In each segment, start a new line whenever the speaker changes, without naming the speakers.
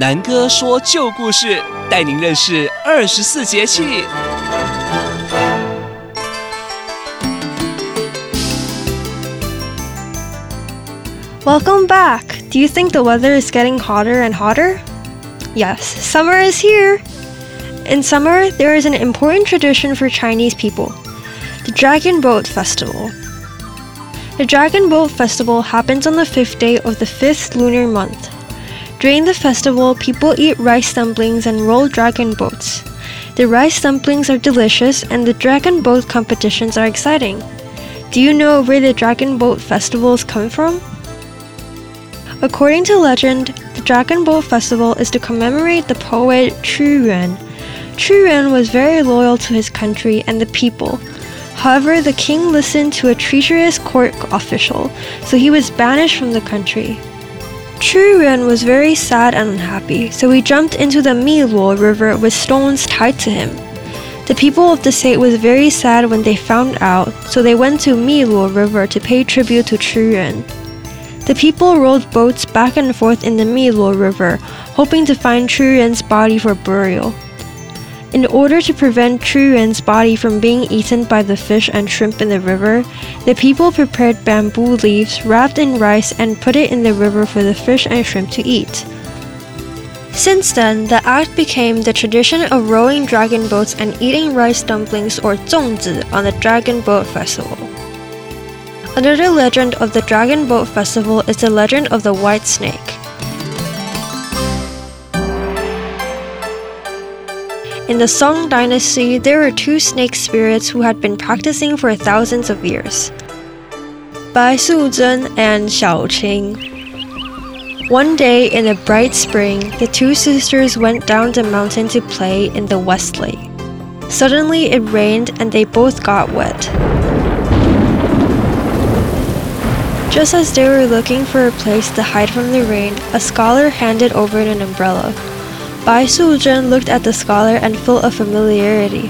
南哥说旧故事，带您认识二十四节气。
Welcome back! Do you think the weather is getting hotter and hotter? Yes, summer is here! In summer, there is an important tradition for Chinese people the Dragon Boat Festival. The Dragon Boat Festival happens on the fifth day of the fifth lunar month. during the festival, people eat rice dumplings and roll dragon boats. The rice dumplings are delicious and the dragon boat competitions are exciting. Do you know where the Dragon Boat festivals come from? According to legend, the Dragon Boat Festival is to commemorate the poet Qu Yuan. Qu Yuan was very loyal to his country and the people. However, the king listened to a treacherous court official, so he was banished from the country. Qu Yuan was very sad and unhappy, so he jumped into the Miluo River with stones tied to him. The people of the state was very sad when they found out, so they went to Miluo River to pay tribute to Qu Yuan. The people rowed boats back and forth in the Miluo River, hoping to find Qu Yuan's body for burial. In order to prevent Qu Yuan's body from being eaten by the fish and shrimp in the river, the people prepared bamboo leaves wrapped in rice and put it in the river for the fish and shrimp to eat. Since then, the act became the tradition of rowing dragon boats and eating rice dumplings or zongzi on the Dragon Boat Festival. Another legend of the Dragon Boat Festival is the legend of the White Snake. In the Song Dynasty, there were two snake spirits who had been practicing for thousands of years Bai Suzhen and Xiao Qing. One day in a bright spring, the two sisters went down the mountain to play in the West Lake. Suddenly it rained and they both got wet. Just as they were looking for a place to hide from the rain, a scholar handed over an umbrella. Bai Suzhen looked at the scholar and felt a familiarity.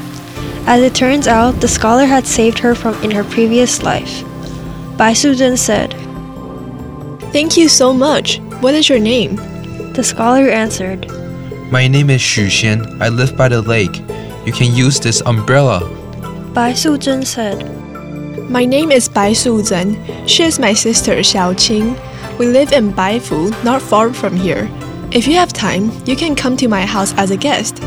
As it turns out, the scholar had saved her from in her previous life. Bai Suzhen said,
Thank you so much. What is your name?
The scholar answered,
My name is Xu Xian. I live by the lake. You can use this umbrella.
Bai Suzhen said,
My name is Bai Suzhen. She is my sister Xiao Qing. We live in Baifu, not far from here. If you have time, you can come to my house as a guest.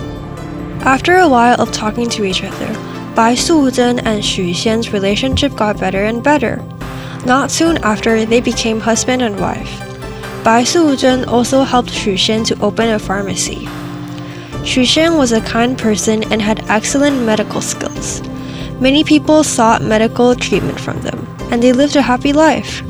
After a while of talking to each other, Bai Suzhen and Xu Xian's relationship got better and better. Not soon after, they became husband and wife. Bai Suzhen also helped Xu Xian to open a pharmacy. Xu Xian was a kind person and had excellent medical skills. Many people sought medical treatment from them, and they lived a happy life.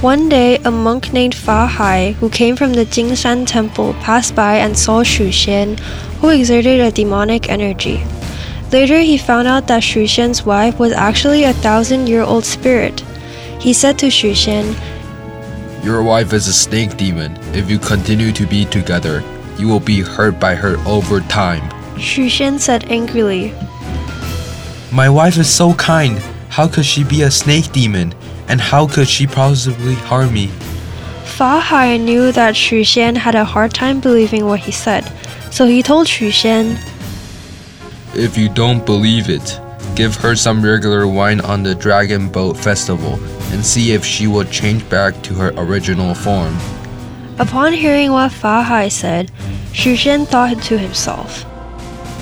One day, a monk named Fa Hai, who came from the Jinshan temple, passed by and saw Xu Xian, who exerted a demonic energy. Later, he found out that Xu Xian's wife was actually a thousand year old spirit. He said to Xu Xian,
Your wife is a snake demon. If you continue to be together, you will be hurt by her over time.
Xu Xian said angrily,
My wife is so kind. How could she be a snake demon? And how could she possibly harm me?
Fa Hai knew that Xu Xian had a hard time believing what he said, so he told Xu Xian,
If you don't believe it, give her some realgar wine on the Dragon Boat Festival and see if she will change back to her original form.
Upon hearing what Fa Hai said, Xu Xian thought to himself,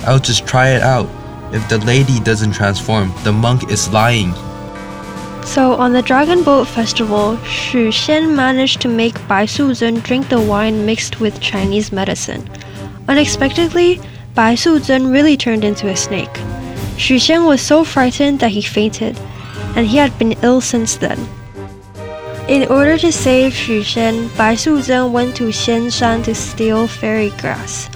I'll just try it out. If the lady doesn't transform, the monk is lying.
So on the Dragon Boat Festival, Xu Xian managed to make Bai Suzhen drink the wine mixed with Chinese medicine. Unexpectedly, Bai Suzhen really turned into a snake. Xu Xian was so frightened that he fainted, and he had been ill since then. In order to save Xu Xian, Bai Suzhen went to Xianshan to steal fairy grass.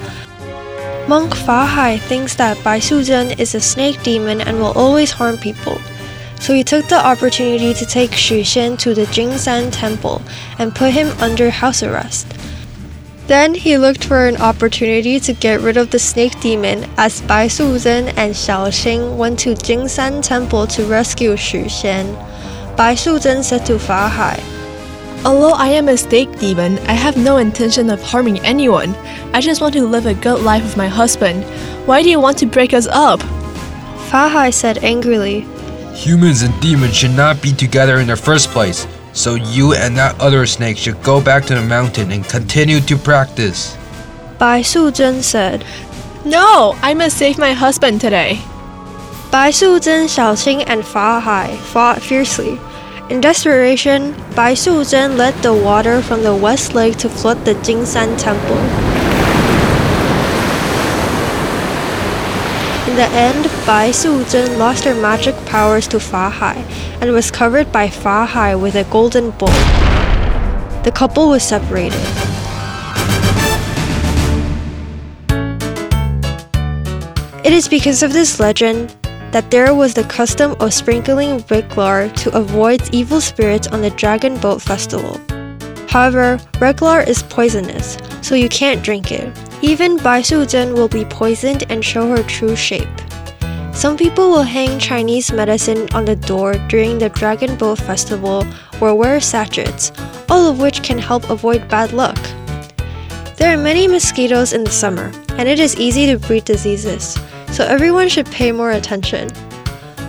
Monk Fa Hai thinks that Bai Suzhen is a snake demon and will always harm people. So he took the opportunity to take Xu Xian to the Jinshan temple and put him under house arrest. Then he looked for an opportunity to get rid of the snake demon as Bai Suzhen and Xiao Qing went to Jinshan temple to rescue Xu Xian. Bai Suzhen said to Fa Hai,
Although I am a snake demon, I have no intention of harming anyone. I just want to live a good life with my husband. Why do you want to break us up?
Fahai said angrily.
Humans and demons should not be together in the first place. So you and that other snake should go back to the mountain and continue to practice.
Bai Suzhen said.
No, I must save my husband today.
Bai Suzhen, Xiaoqing, and Fa Hai fought fiercely. In desperation, Bai Suzhen led the water from the west lake to flood the Jinshan temple. In the end, Bai Suzhen lost her magic powers to Fa Hai and was covered by Fa Hai with a golden bowl. The couple was separated. It is because of this legend that there was the custom of sprinkling realgar to avoid evil spirits on the Dragon Boat Festival. However, realgar is poisonous, so you can't drink it. Even Bai Suzhen will be poisoned and show her true shape. Some people will hang Chinese medicine on the door during the Dragon Boat Festival or wear sachets, all of which can help avoid bad luck. There are many mosquitoes in the summer, and it is easy to breed diseases, so everyone should pay more attention.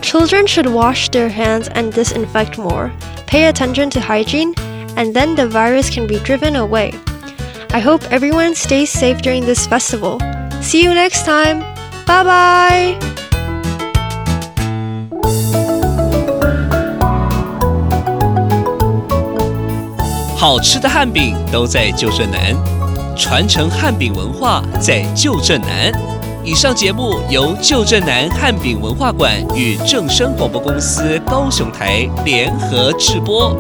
Children should wash their hands and disinfect more, pay attention to hygiene, and then the virus can be driven away. I hope everyone stays safe during this festival. See you next time! Bye bye!
好吃的汉饼都在旧镇南，传承汉饼文化在旧镇南。 以上节目由旧镇南汉饼文化馆与正声广播公司高雄台联合制播。